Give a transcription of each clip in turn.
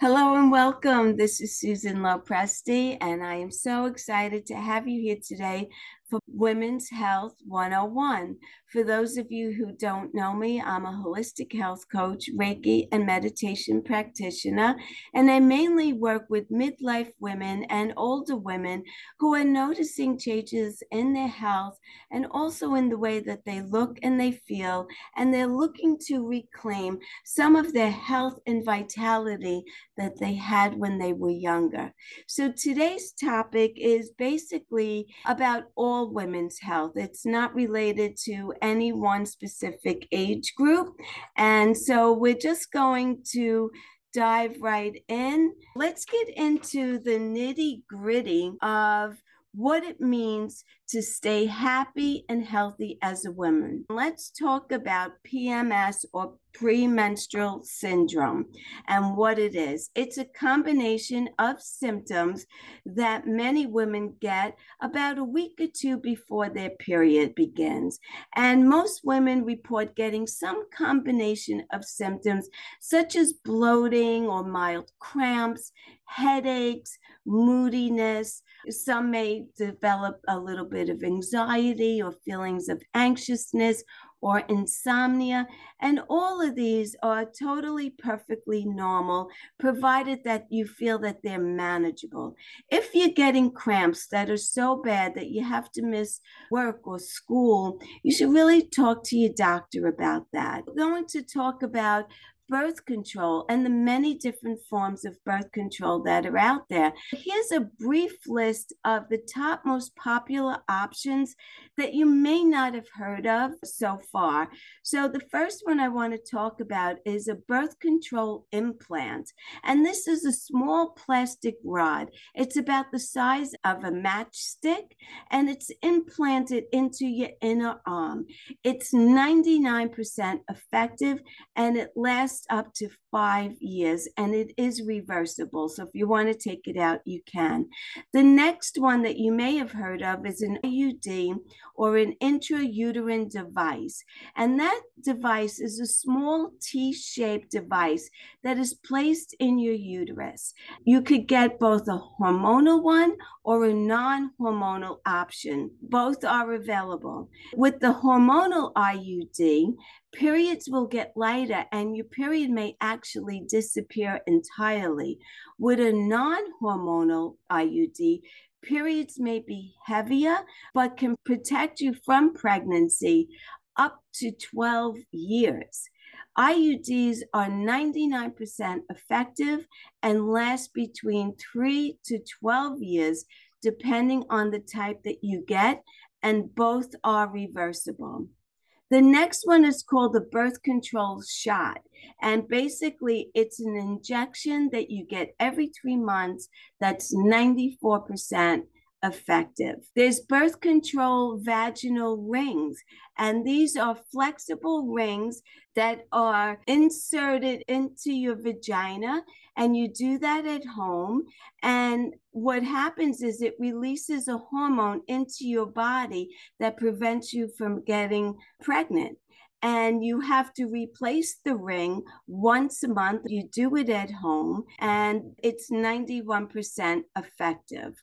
Hello and welcome. This is Susan Lopresti, and I am so excited to have you here today for Women's Health 101. For those of you who don't know me, I'm a holistic health coach, Reiki, and meditation practitioner, and I mainly work with midlife women and older women who are noticing changes in their health and also in the way that they look and they feel, and they're looking to reclaim some of their health and vitality that they had when they were younger. So today's topic is basically about all all women's health. It's not related to any one specific age group. And so we're just going to dive right in. Let's get into the nitty gritty of what it means to stay happy and healthy as a woman. Let's talk about PMS or premenstrual syndrome and what it is. It's a combination of symptoms that many women get about a week or two before their period begins. And most women report getting some combination of symptoms such as bloating or mild cramps, headaches, moodiness. Some may develop a little bit of anxiety or feelings of anxiousness or insomnia. And all of these are totally perfectly normal, provided that you feel that they're manageable. If you're getting cramps that are so bad that you have to miss work or school, you should really talk to your doctor about that. We're going to talk about birth control and the many different forms of birth control that are out there. Here's a brief list of the top most popular options that you may not have heard of so far. So, the first one I want to talk about is a birth control implant. And this is a small plastic rod, it's about the size of a matchstick and it's implanted into your inner arm. It's 99% effective and it lasts lasts up to five years and it is reversible. So if you want to take it out, you can. The next one that you may have heard of is an IUD or an intrauterine device. And that device is a small T shaped device that is placed in your uterus. You could get both a hormonal one or a non hormonal option. Both are available. With the hormonal IUD, periods will get lighter and your period may actually disappear entirely. With a non hormonal IUD, periods may be heavier, but can protect you from pregnancy up to 12 years. IUDs are 99% effective and last between 3 to 12 years, depending on the type that you get, and both are reversible. The next one is called the birth control shot. And basically, it's an injection that you get every three months that's 94% effective. There's birth control vaginal rings, and these are flexible rings that are inserted into your vagina, and you do that at home. And what happens is it releases a hormone into your body that prevents you from getting pregnant and you have to replace the ring once a month. You do it at home, and it's 91% effective.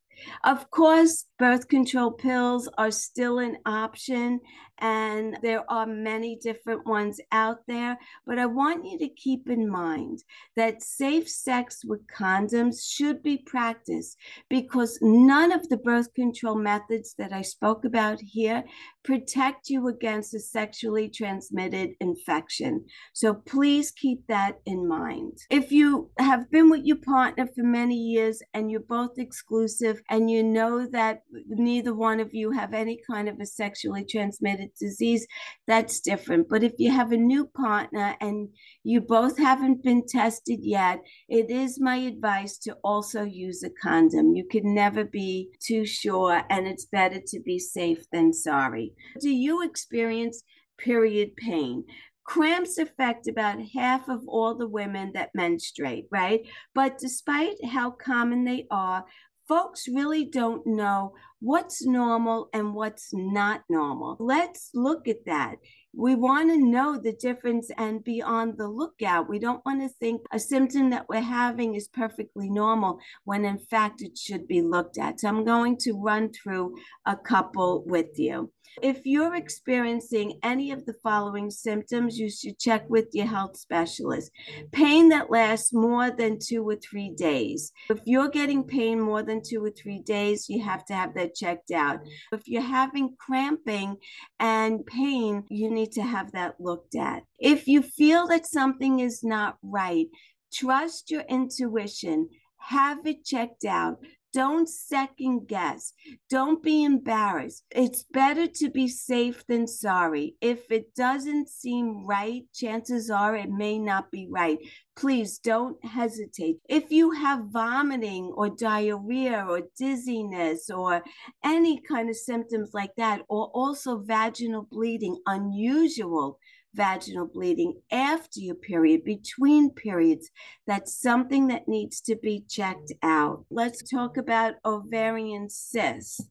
Of course, birth control pills are still an option, and there are many different ones out there. But I want you to keep in mind that safe sex with condoms should be practiced because none of the birth control methods that I spoke about here protect you against a sexually transmitted infection. So please keep that in mind. If you have been with your partner for many years and you're both exclusive, and you know that neither one of you have any kind of a sexually transmitted disease, that's different. But if you have a new partner and you both haven't been tested yet, it is my advice to also use a condom. You can never be too sure, and it's better to be safe than sorry. Do you experience period pain? Cramps affect about half of all the women that menstruate, right? But despite how common they are, folks really don't know what's normal and what's not normal. Let's look at that. We want to know the difference and be on the lookout. We don't want to think a symptom that we're having is perfectly normal when in fact it should be looked at. So I'm going to run through a couple with you. If you're experiencing any of the following symptoms, you should check with your health specialist. Pain that lasts more than two or three days. If you're getting pain more than two or three days, you have to have that checked out. If you're having cramping and pain, you need to have that looked at. If you feel that something is not right, trust your intuition. Have it checked out. Don't second guess. Don't be embarrassed. It's better to be safe than sorry. If it doesn't seem right, chances are it may not be right. Please don't hesitate. If you have vomiting or diarrhea or dizziness or any kind of symptoms like that, or also vaginal bleeding, unusual vaginal bleeding after your period, between periods. That's something that needs to be checked out. Let's talk about ovarian cysts.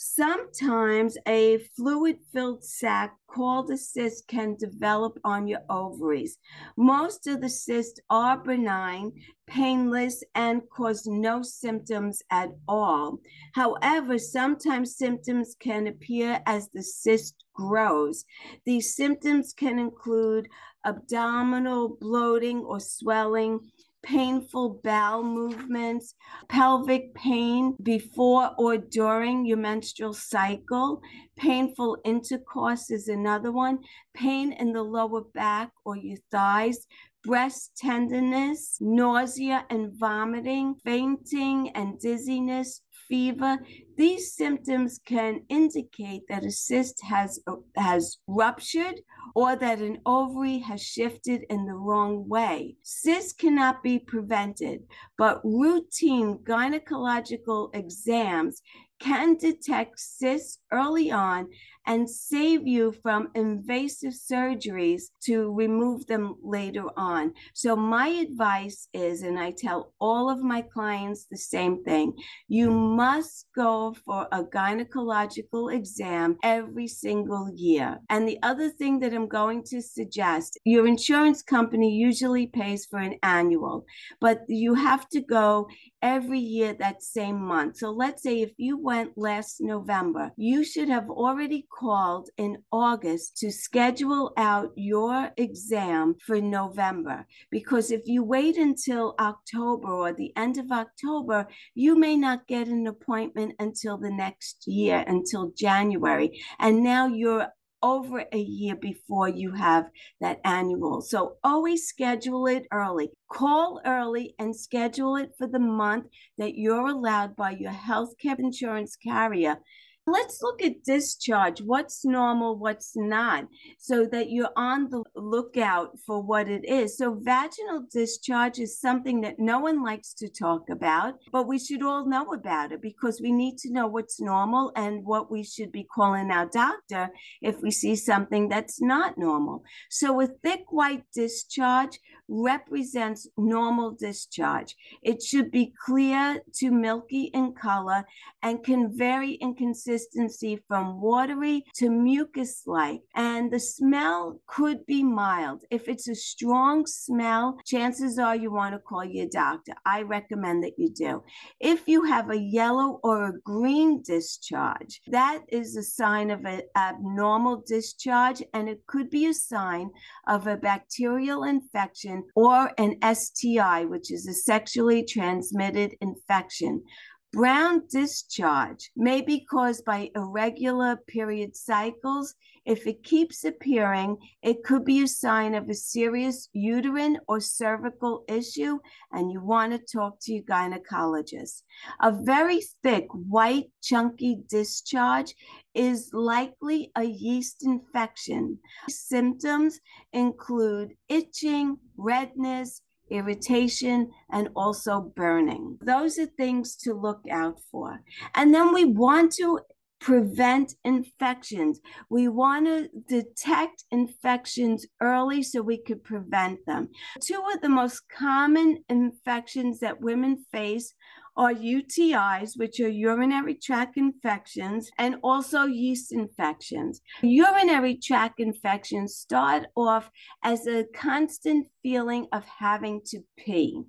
Sometimes a fluid filled sac called a cyst can develop on your ovaries. Most of the cysts are benign, painless, and cause no symptoms at all. However, sometimes symptoms can appear as the cyst grows. These symptoms can include abdominal bloating or swelling painful bowel movements, pelvic pain before or during your menstrual cycle, painful intercourse is another one, pain in the lower back or your thighs, breast tenderness, nausea and vomiting, fainting and dizziness, fever. These symptoms can indicate that a cyst has, has ruptured or that an ovary has shifted in the wrong way. Cysts cannot be prevented, but routine gynecological exams can detect cysts early on and save you from invasive surgeries to remove them later on. So, my advice is, and I tell all of my clients the same thing you must go for a gynecological exam every single year. And the other thing that I'm going to suggest your insurance company usually pays for an annual, but you have to go every year that same month. So, let's say if you went last November, you should have already called in August to schedule out your exam for November. Because if you wait until October or the end of October, you may not get an appointment until the next year, until January. And now you're over a year before you have that annual. So always schedule it early. Call early and schedule it for the month that you're allowed by your healthcare insurance carrier Let's look at discharge. What's normal, what's not, so that you're on the lookout for what it is. So, vaginal discharge is something that no one likes to talk about, but we should all know about it because we need to know what's normal and what we should be calling our doctor if we see something that's not normal. So, a thick white discharge represents normal discharge. It should be clear to milky in color and can vary in consistency from watery to mucus like, and the smell could be mild. If it's a strong smell, chances are you want to call your doctor. I recommend that you do. If you have a yellow or a green discharge, that is a sign of an abnormal discharge, and it could be a sign of a bacterial infection or an STI, which is a sexually transmitted infection. Brown discharge may be caused by irregular period cycles. If it keeps appearing, it could be a sign of a serious uterine or cervical issue, and you want to talk to your gynecologist. A very thick, white, chunky discharge is likely a yeast infection. Symptoms include itching, redness, irritation, and also burning. Those are things to look out for. And then we want to prevent infections. We want to detect infections early so we could prevent them. Two of the most common infections that women face are UTIs, which are urinary tract infections, and also yeast infections. Urinary tract infections start off as a constant feeling of having to pee.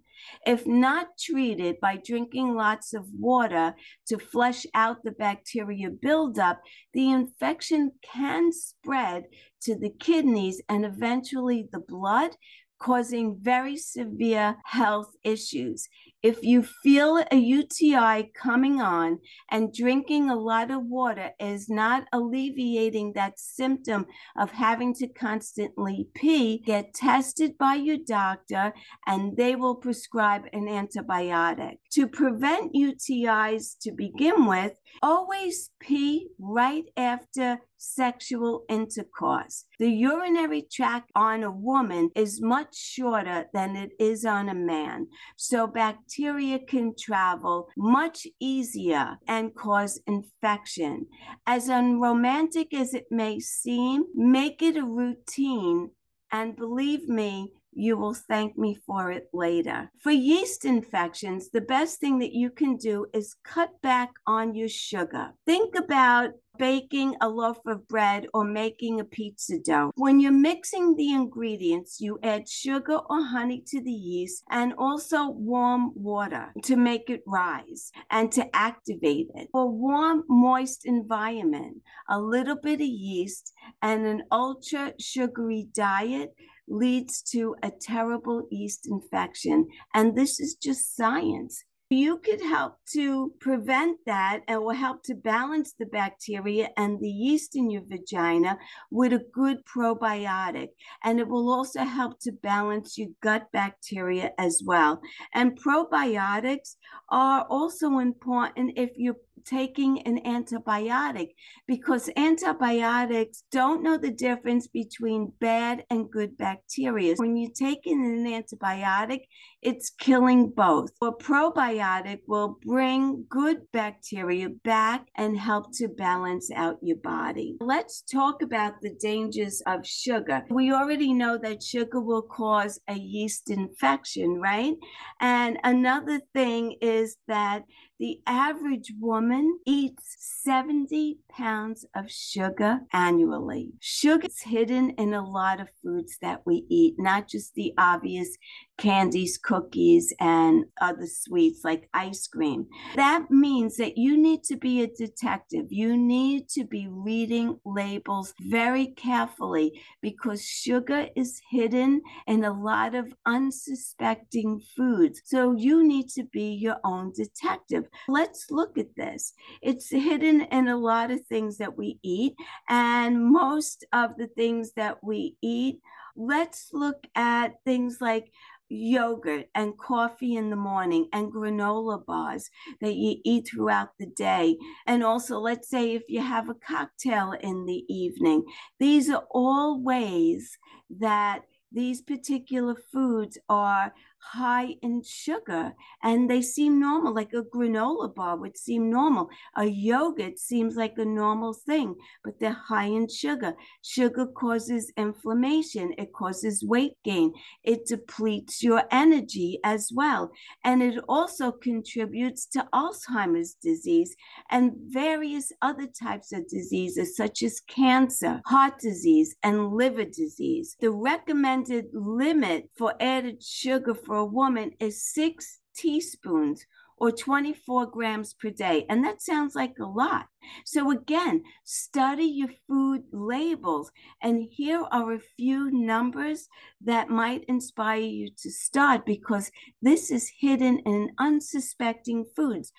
If not treated by drinking lots of water to flush out the bacteria buildup, the infection can spread to the kidneys and eventually the blood, causing very severe health issues. If you feel a UTI coming on and drinking a lot of water is not alleviating that symptom of having to constantly pee, get tested by your doctor and they will prescribe an antibiotic. To prevent UTIs to begin with, always pee right after sexual intercourse. The urinary tract on a woman is much shorter than it is on a man. So bacteria can travel much easier and cause infection. As unromantic as it may seem, make it a routine. And believe me, you will thank me for it later. For yeast infections, the best thing that you can do is cut back on your sugar. Think about baking a loaf of bread or making a pizza dough. When you're mixing the ingredients, you add sugar or honey to the yeast and also warm water to make it rise and to activate it. For a warm, moist environment, a little bit of yeast and an ultra sugary diet leads to a terrible yeast infection. And this is just science. You could help to prevent that and will help to balance the bacteria and the yeast in your vagina with a good probiotic. And it will also help to balance your gut bacteria as well. And probiotics are also important if you're taking an antibiotic because antibiotics don't know the difference between bad and good bacteria. When you're taking an antibiotic, it's killing both. A probiotic will bring good bacteria back and help to balance out your body. Let's talk about the dangers of sugar. We already know that sugar will cause a yeast infection, right? And another thing is that the average woman eats 70 pounds of sugar annually. Sugar is hidden in a lot of foods that we eat, not just the obvious candies, cookies, and other sweets like ice cream. That means that you need to be a detective. You need to be reading labels very carefully because sugar is hidden in a lot of unsuspecting foods. So you need to be your own detective. Let's look at this. It's hidden in a lot of things that we eat, and most of the things that we eat let's look at things like yogurt and coffee in the morning and granola bars that you eat throughout the day. And also, let's say if you have a cocktail in the evening, these are all ways that these particular foods are high in sugar and they seem normal, like a granola bar would seem normal. A yogurt seems like a normal thing, but they're high in sugar. Sugar causes inflammation, it causes weight gain, it depletes your energy as well. And it also contributes to Alzheimer's disease and various other types of diseases, such as cancer, heart disease, and liver disease. The recommended limit for added sugar for a woman is six teaspoons or 24 grams per day. And that sounds like a lot. So, again, study your food labels. And here are a few numbers that might inspire you to start because this is hidden in unsuspecting foods.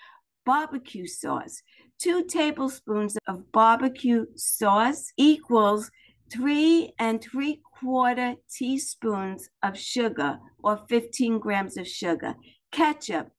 Barbecue sauce. Two tablespoons of barbecue sauce equals three and three quarter teaspoons of sugar or 15 grams of sugar. Ketchup,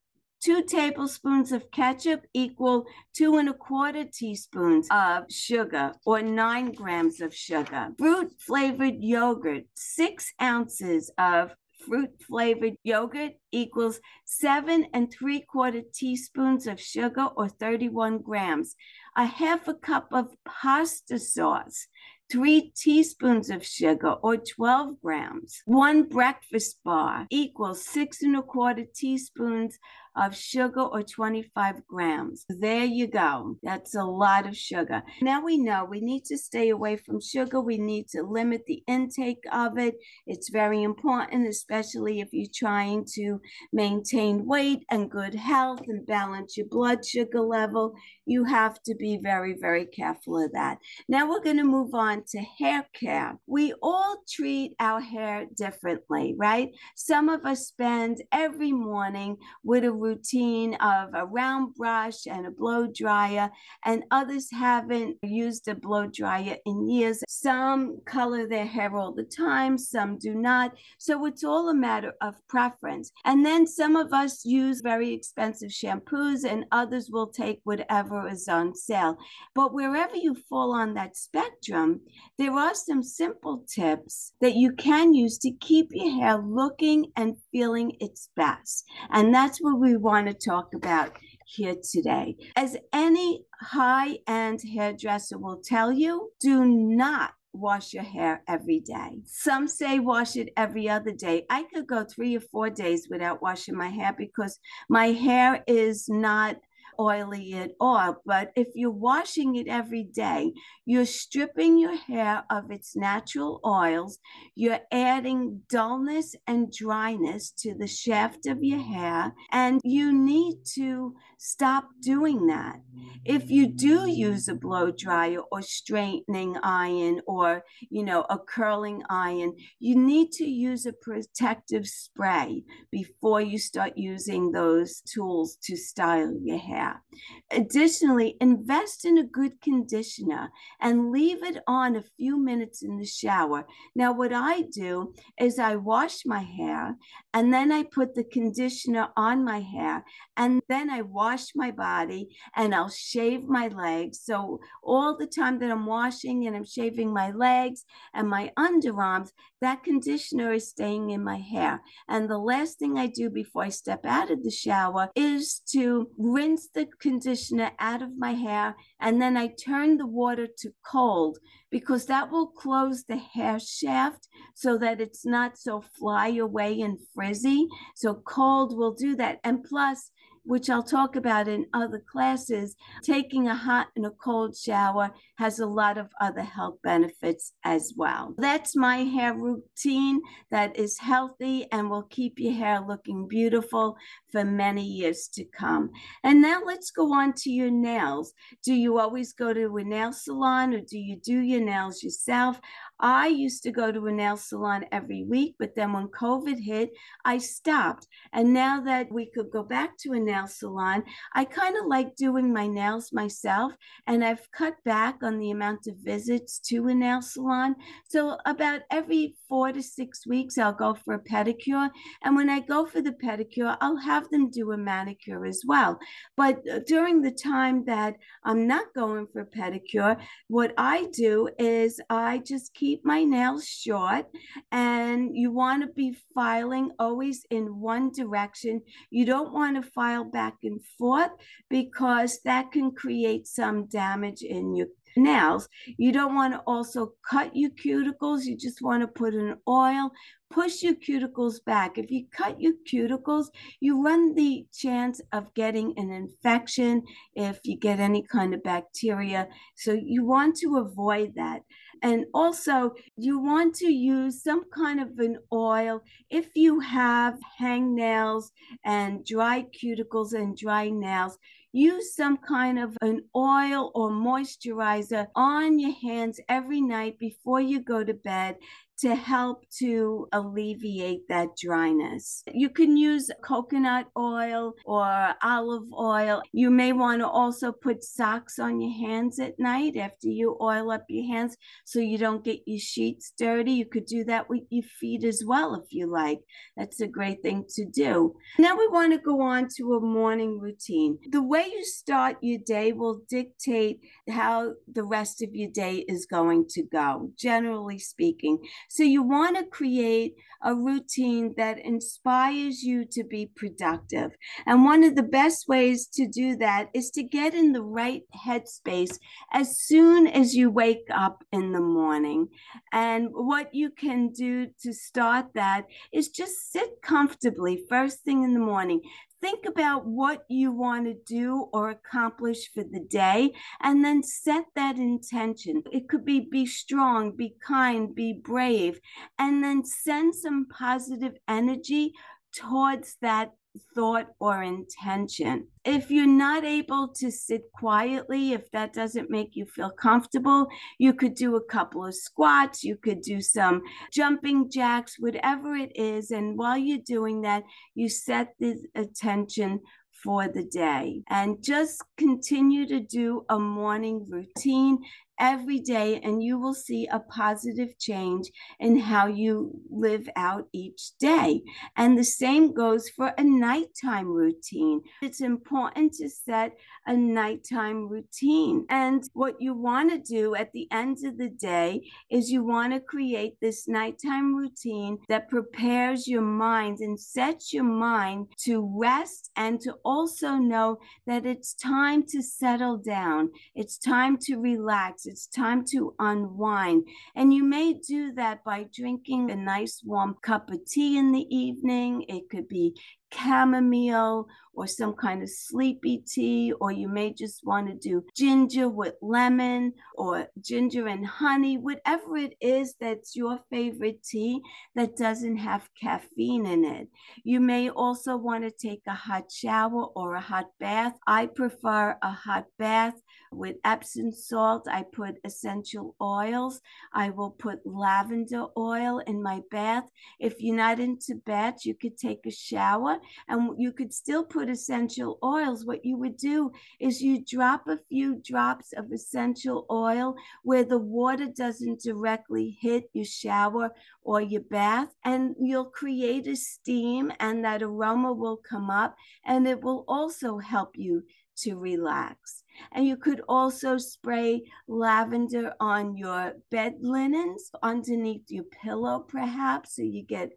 two tablespoons of ketchup equal two and a quarter teaspoons of sugar or nine grams of sugar. Fruit flavored yogurt, six ounces of fruit flavored yogurt equals seven and three quarter teaspoons of sugar or 31 grams. A half a cup of pasta sauce three teaspoons of sugar or 12 grams. One breakfast bar equals six and a quarter teaspoons of sugar or 25 grams. There you go. That's a lot of sugar. Now we know we need to stay away from sugar. We need to limit the intake of it. It's very important, especially if you're trying to maintain weight and good health and balance your blood sugar level. You have to be very, very careful of that. Now we're going to move on to hair care. We all treat our hair differently, right? Some of us spend every morning with a routine of a round brush and a blow dryer, and others haven't used a blow dryer in years. Some color their hair all the time, some do not. So it's all a matter of preference. And then some of us use very expensive shampoos, and others will take whatever is on sale. But wherever you fall on that spectrum, there are some simple tips that you can use to keep your hair looking and feeling its best. And that's what we want to talk about here today. As any high end hairdresser will tell you, do not wash your hair every day. Some say wash it every other day. I could go three or four days without washing my hair because my hair is not oily at all. But if you're washing it every day, you're stripping your hair of its natural oils. You're adding dullness and dryness to the shaft of your hair. And you need to stop doing that. If you do use a blow dryer or straightening iron or, you know, a curling iron, you need to use a protective spray before you start using those tools to style your hair. Additionally, invest in a good conditioner and leave it on a few minutes in the shower. Now, what I do is I wash my hair and then I put the conditioner on my hair and then I wash my body and I'll shave my legs. So, all the time that I'm washing and I'm shaving my legs and my underarms, that conditioner is staying in my hair. And the last thing I do before I step out of the shower is to rinse the conditioner out of my hair and then I turn the water to cold because that will close the hair shaft so that it's not so fly away and frizzy. So cold will do that. And plus, which I'll talk about in other classes, taking a hot and a cold shower has a lot of other health benefits as well. That's my hair routine that is healthy and will keep your hair looking beautiful for many years to come. And now let's go on to your nails. Do you always go to a nail salon or do you do your nails yourself? I used to go to a nail salon every week, but then when COVID hit, I stopped. And now that we could go back to a nail salon, I kind of like doing my nails myself. And I've cut back on the amount of visits to a nail salon. So about every four to six weeks, I'll go for a pedicure. And when I go for the pedicure, I'll have them do a manicure as well. But uh, during the time that I'm not going for a pedicure, what I do is I just keep keep my nails short and you want to be filing always in one direction. You don't want to file back and forth because that can create some damage in your nails. You don't want to also cut your cuticles. You just want to put an oil, push your cuticles back. If you cut your cuticles, you run the chance of getting an infection if you get any kind of bacteria. So you want to avoid that. And also, you want to use some kind of an oil if you have hangnails and dry cuticles and dry nails. Use some kind of an oil or moisturizer on your hands every night before you go to bed to help to alleviate that dryness. You can use coconut oil or olive oil. You may want to also put socks on your hands at night after you oil up your hands so you don't get your sheets dirty. You could do that with your feet as well if you like. That's a great thing to do. Now we want to go on to a morning routine. The way you start your day will dictate how the rest of your day is going to go, generally speaking. So you want to create a routine that inspires you to be productive. And one of the best ways to do that is to get in the right headspace as soon as you wake up in the morning. And what you can do to start that is just sit comfortably first thing in the morning think about what you want to do or accomplish for the day and then set that intention. It could be be strong, be kind, be brave, and then send some positive energy towards that thought or intention. If you're not able to sit quietly, if that doesn't make you feel comfortable, you could do a couple of squats, you could do some jumping jacks, whatever it is. And while you're doing that, you set the attention for the day and just continue to do a morning routine every day, and you will see a positive change in how you live out each day. And the same goes for a nighttime routine. It's important to set a nighttime routine. And what you want to do at the end of the day is you want to create this nighttime routine that prepares your mind and sets your mind to rest and to also know that it's time to settle down. It's time to relax. It's time to unwind. And you may do that by drinking a nice warm cup of tea in the evening. It could be chamomile or some kind of sleepy tea, or you may just want to do ginger with lemon or ginger and honey, whatever it is that's your favorite tea that doesn't have caffeine in it. You may also want to take a hot shower or a hot bath. I prefer a hot bath with Epsom salt. I put essential oils. I will put lavender oil in my bath. If you're not into baths, you could take a shower and you could still put essential oils. What you would do is you drop a few drops of essential oil where the water doesn't directly hit your shower or your bath, and you'll create a steam, and that aroma will come up, and it will also help you to relax. And you could also spray lavender on your bed linens, underneath your pillow, perhaps, so you get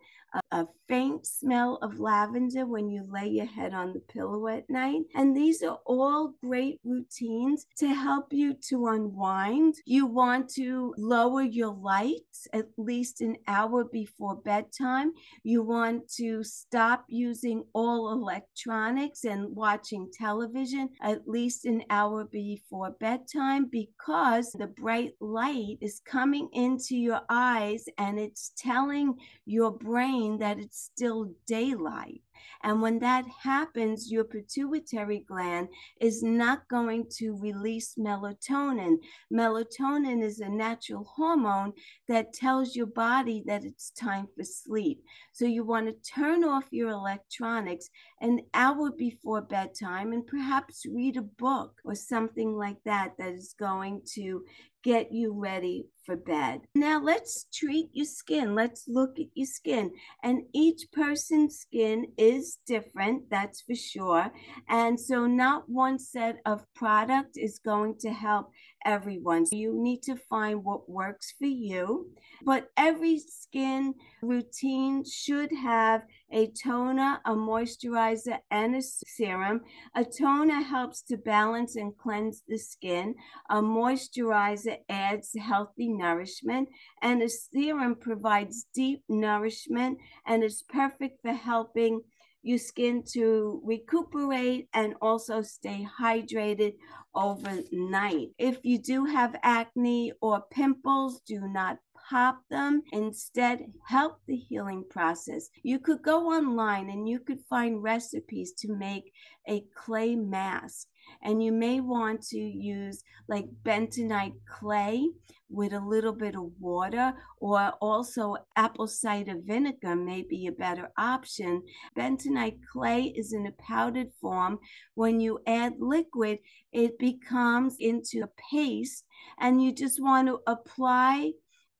a, faint smell of lavender when you lay your head on the pillow at night. And these are all great routines to help you to unwind. You want to lower your lights at least an hour before bedtime. You want to stop using all electronics and watching television at least an hour before bedtime because the bright light is coming into your eyes and it's telling your brain that it's still daylight. And when that happens, your pituitary gland is not going to release melatonin. Melatonin is a natural hormone that tells your body that it's time for sleep. So you want to turn off your electronics an hour before bedtime and perhaps read a book or something like that that is going to get you ready for bed. Now let's treat your skin. Let's look at your skin. And each person's skin is different, that's for sure. And so not one set of product is going to help everyone. So you need to find what works for you. But every skin routine should have a toner, a moisturizer, and a serum. A toner helps to balance and cleanse the skin. A moisturizer adds healthy nourishment, and a serum provides deep nourishment and is perfect for helping your skin to recuperate and also stay hydrated overnight. If you do have acne or pimples, do not pop them. Instead, help the healing process. You could go online and you could find recipes to make a clay mask. And you may want to use like bentonite clay with a little bit of water, or also apple cider vinegar may be a better option. Bentonite clay is in a powdered form. When you add liquid, it becomes into a paste, and you just want to apply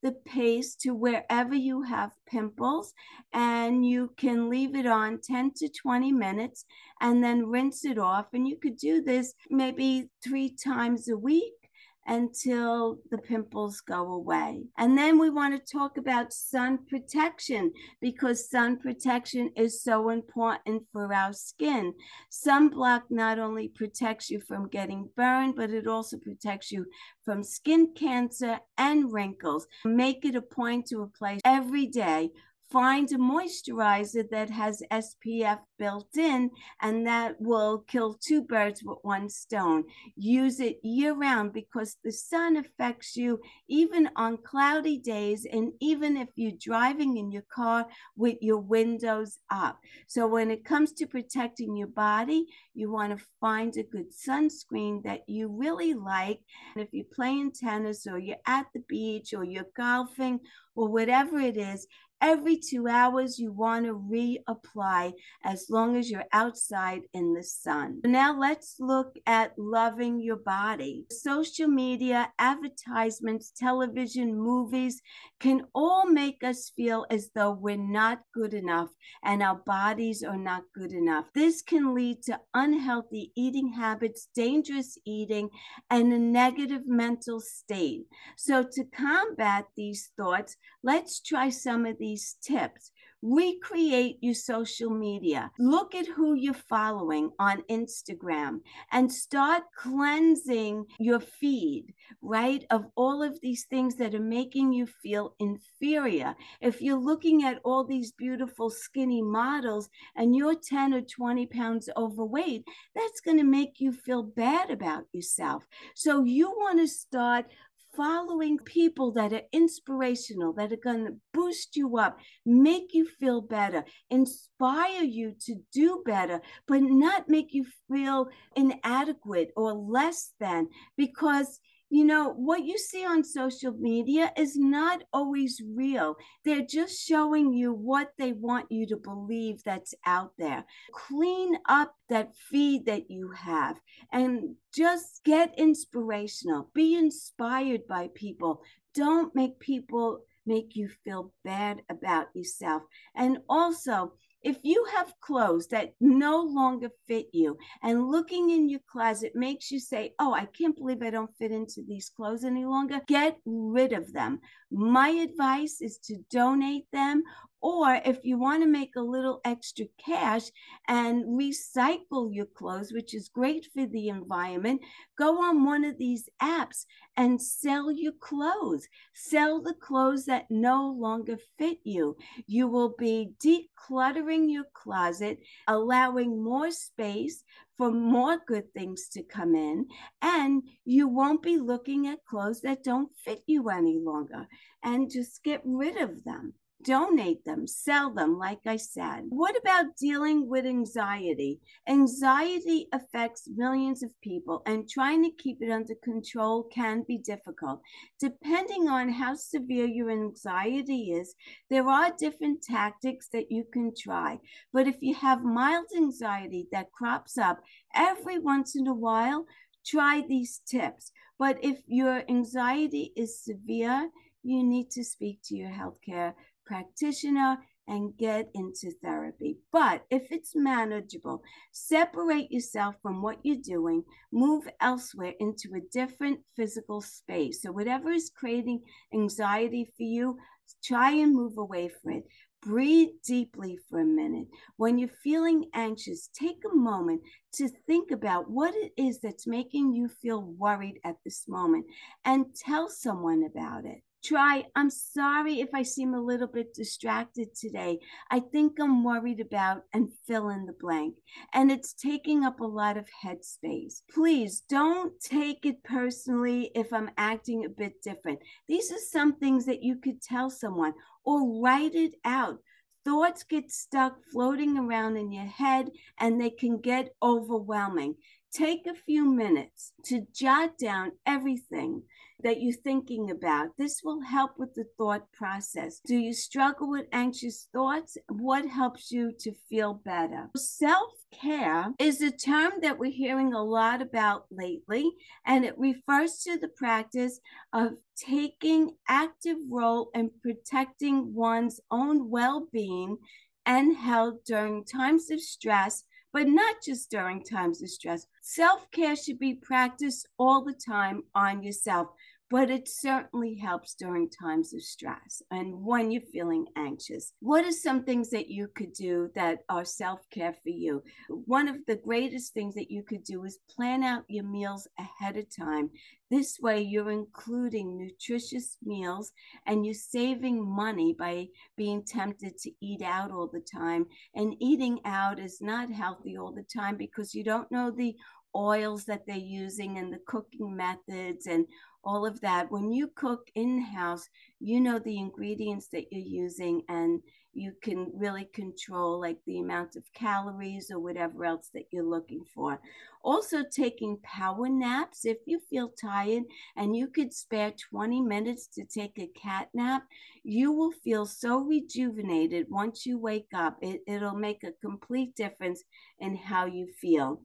the paste to wherever you have pimples and you can leave it on 10 to 20 minutes and then rinse it off. And you could do this maybe three times a week until the pimples go away. And then we want to talk about sun protection because sun protection is so important for our skin. Sunblock not only protects you from getting burned, but it also protects you from skin cancer and wrinkles. Make it a point to apply every day find a moisturizer that has SPF built in, and that will kill two birds with one stone. Use it year round because the sun affects you even on cloudy days, and even if you're driving in your car with your windows up. So, when it comes to protecting your body, you want to find a good sunscreen that you really like. And if you're playing tennis or you're at the beach or you're golfing or whatever it is, every two hours you want to reapply as long as you're outside in the sun. Now let's look at loving your body. Social media, advertisements, television, movies can all make us feel as though we're not good enough and our bodies are not good enough. This can lead to unhealthy eating habits, dangerous eating, and a negative mental state. So to combat these thoughts, let's try some of these these tips. Recreate your social media. Look at who you're following on Instagram and start cleansing your feed, right? Of all of these things that are making you feel inferior. If you're looking at all these beautiful skinny models and you're 10 or 20 pounds overweight, that's going to make you feel bad about yourself. So you want to start following people that are inspirational, that are going to boost you up, make you feel better, inspire you to do better, but not make you feel inadequate or less than because you know, what you see on social media is not always real. They're just showing you what they want you to believe that's out there. Clean up that feed that you have and just get inspirational. Be inspired by people. Don't make people make you feel bad about yourself. And also, if you have clothes that no longer fit you and looking in your closet makes you say, Oh, I can't believe I don't fit into these clothes any longer, get rid of them. My advice is to donate them or if you want to make a little extra cash and recycle your clothes, which is great for the environment, go on one of these apps and sell your clothes. Sell the clothes that no longer fit you. You will be decluttering your closet, allowing more space for more good things to come in, and you won't be looking at clothes that don't fit you any longer and just get rid of them donate them, sell them, like I said. What about dealing with anxiety? Anxiety affects millions of people, and trying to keep it under control can be difficult. Depending on how severe your anxiety is, there are different tactics that you can try. But if you have mild anxiety that crops up every once in a while, try these tips. But if your anxiety is severe, you need to speak to your healthcare practitioner and get into therapy. But if it's manageable, separate yourself from what you're doing, move elsewhere into a different physical space. So, whatever is creating anxiety for you, try and move away from it. Breathe deeply for a minute. When you're feeling anxious, take a moment to think about what it is that's making you feel worried at this moment and tell someone about it try. I'm sorry if I seem a little bit distracted today. I think I'm worried about and fill in the blank. And it's taking up a lot of headspace. Please don't take it personally if I'm acting a bit different. These are some things that you could tell someone or write it out thoughts get stuck floating around in your head and they can get overwhelming. Take a few minutes to jot down everything that you're thinking about. This will help with the thought process. Do you struggle with anxious thoughts? What helps you to feel better? Self care is a term that we're hearing a lot about lately, and it refers to the practice of taking active role in protecting one's own well being and health during times of stress but not just during times of stress. Self care should be practiced all the time on yourself but it certainly helps during times of stress and when you're feeling anxious. What are some things that you could do that are self care for you? One of the greatest things that you could do is plan out your meals ahead of time. This way, you're including nutritious meals and you're saving money by being tempted to eat out all the time. And eating out is not healthy all the time because you don't know the oils that they're using and the cooking methods and all of that. When you cook in house, you know the ingredients that you're using and you can really control like the amount of calories or whatever else that you're looking for. Also, taking power naps if you feel tired and you could spare 20 minutes to take a cat nap, you will feel so rejuvenated once you wake up. It, it'll make a complete difference in how you feel.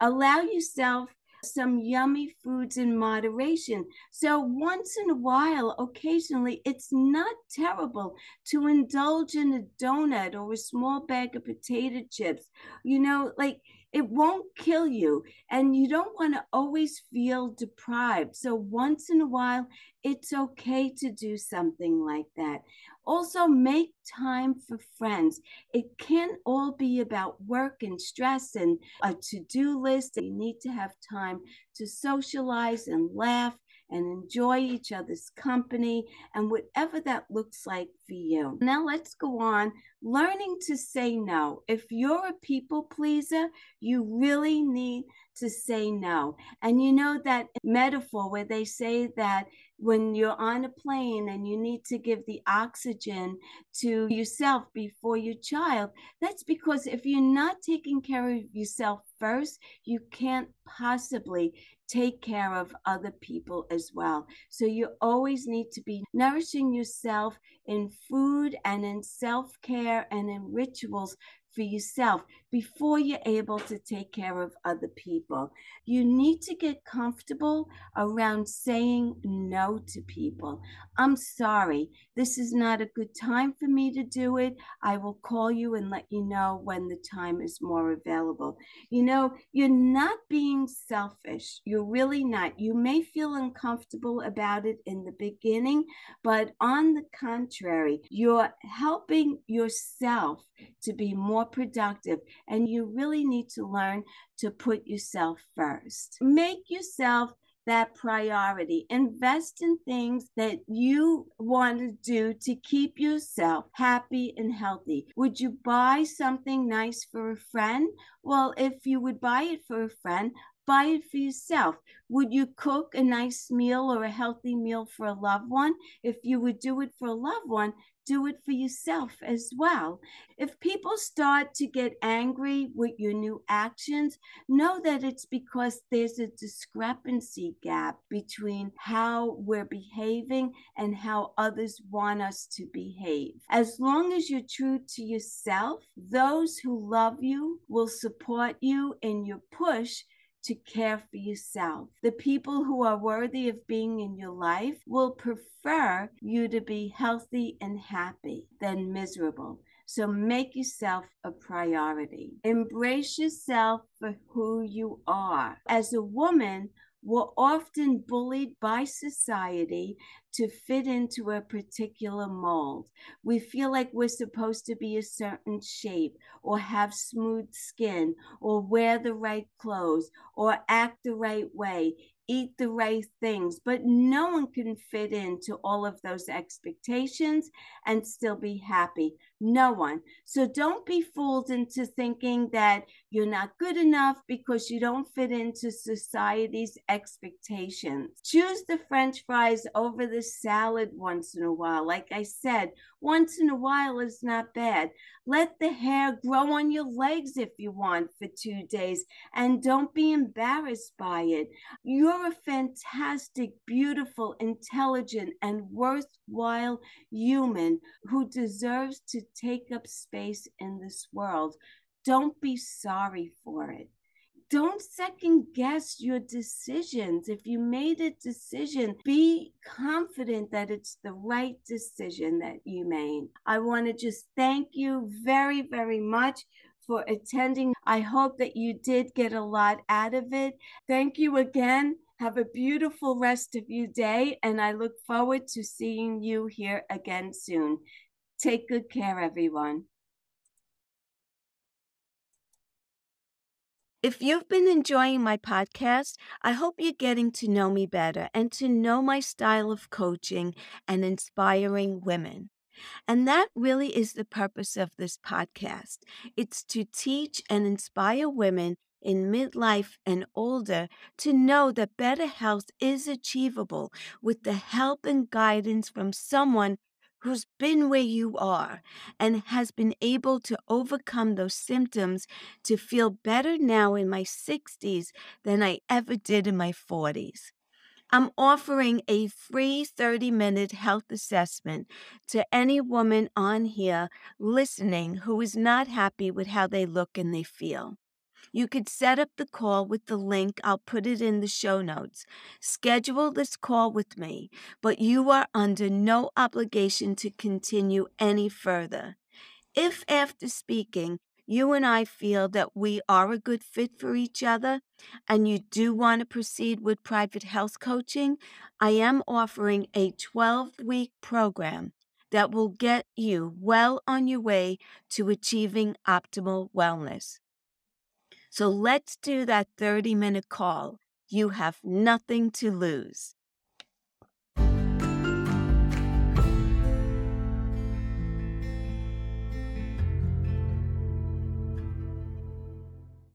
Allow yourself some yummy foods in moderation. So, once in a while, occasionally, it's not terrible to indulge in a donut or a small bag of potato chips. You know, like it won't kill you, and you don't want to always feel deprived. So, once in a while, it's okay to do something like that. Also, make time for friends. It can't all be about work and stress and a to do list. You need to have time to socialize and laugh and enjoy each other's company and whatever that looks like for you. Now, let's go on learning to say no. If you're a people pleaser, you really need to say no. And you know that metaphor where they say that when you're on a plane and you need to give the oxygen to yourself before your child, that's because if you're not taking care of yourself first, you can't possibly take care of other people as well. So you always need to be nourishing yourself in food and in self care and in rituals for yourself before you're able to take care of other people. You need to get comfortable around saying no to people. I'm sorry, this is not a good time for me to do it. I will call you and let you know when the time is more available. You know, you're not being selfish. You're really not. You may feel uncomfortable about it in the beginning, but on the contrary, you're helping yourself to be more productive. And you really need to learn to put yourself first. Make yourself that priority. Invest in things that you want to do to keep yourself happy and healthy. Would you buy something nice for a friend? Well, if you would buy it for a friend, buy it for yourself. Would you cook a nice meal or a healthy meal for a loved one? If you would do it for a loved one, do it for yourself as well. If people start to get angry with your new actions, know that it's because there's a discrepancy gap between how we're behaving and how others want us to behave. As long as you're true to yourself, those who love you will support you in your push to care for yourself. The people who are worthy of being in your life will prefer you to be healthy and happy than miserable. So make yourself a priority. Embrace yourself for who you are. As a woman, we're often bullied by society to fit into a particular mold. We feel like we're supposed to be a certain shape or have smooth skin or wear the right clothes or act the right way eat the right things, but no one can fit into all of those expectations and still be happy. No one. So don't be fooled into thinking that you're not good enough because you don't fit into society's expectations. Choose the french fries over the salad once in a while. Like I said, once in a while is not bad. Let the hair grow on your legs if you want for two days and don't be embarrassed by it. You're a fantastic, beautiful, intelligent, and worthwhile human who deserves to take up space in this world. Don't be sorry for it don't second guess your decisions. If you made a decision, be confident that it's the right decision that you made. I want to just thank you very, very much for attending. I hope that you did get a lot out of it. Thank you again. Have a beautiful rest of your day, and I look forward to seeing you here again soon. Take good care, everyone. If you've been enjoying my podcast, I hope you're getting to know me better and to know my style of coaching and inspiring women. And that really is the purpose of this podcast. It's to teach and inspire women in midlife and older to know that better health is achievable with the help and guidance from someone who's been where you are and has been able to overcome those symptoms to feel better now in my 60s than I ever did in my 40s. I'm offering a free 30 minute health assessment to any woman on here listening who is not happy with how they look and they feel. You could set up the call with the link. I'll put it in the show notes. Schedule this call with me, but you are under no obligation to continue any further. If after speaking, you and I feel that we are a good fit for each other and you do want to proceed with private health coaching, I am offering a 12 week program that will get you well on your way to achieving optimal wellness. So let's do that 30 minute call. You have nothing to lose.